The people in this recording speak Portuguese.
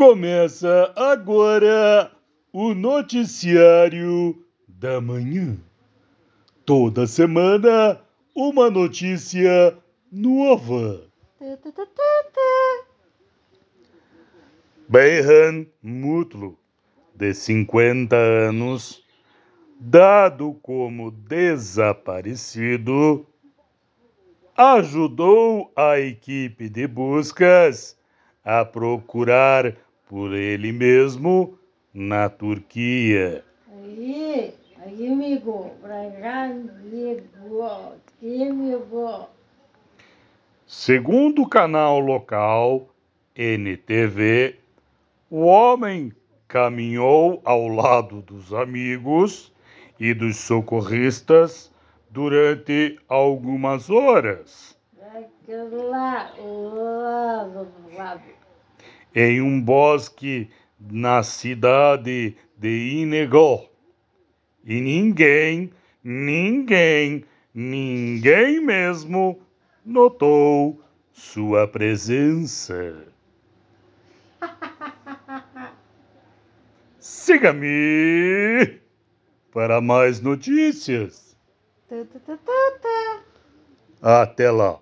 Começa agora o Noticiário da Manhã. Toda semana, uma notícia nova. Beiran Mutlu, de 50 anos, dado como desaparecido, ajudou a equipe de buscas a procurar por ele mesmo na Turquia. Aí, aí, amigo, amigo, Segundo o canal local NTV, o homem caminhou ao lado dos amigos e dos socorristas durante algumas horas lá, lá do lado. Em um bosque na cidade de Inegó. E ninguém, ninguém, ninguém mesmo notou sua presença. Siga-me para mais notícias. Até lá.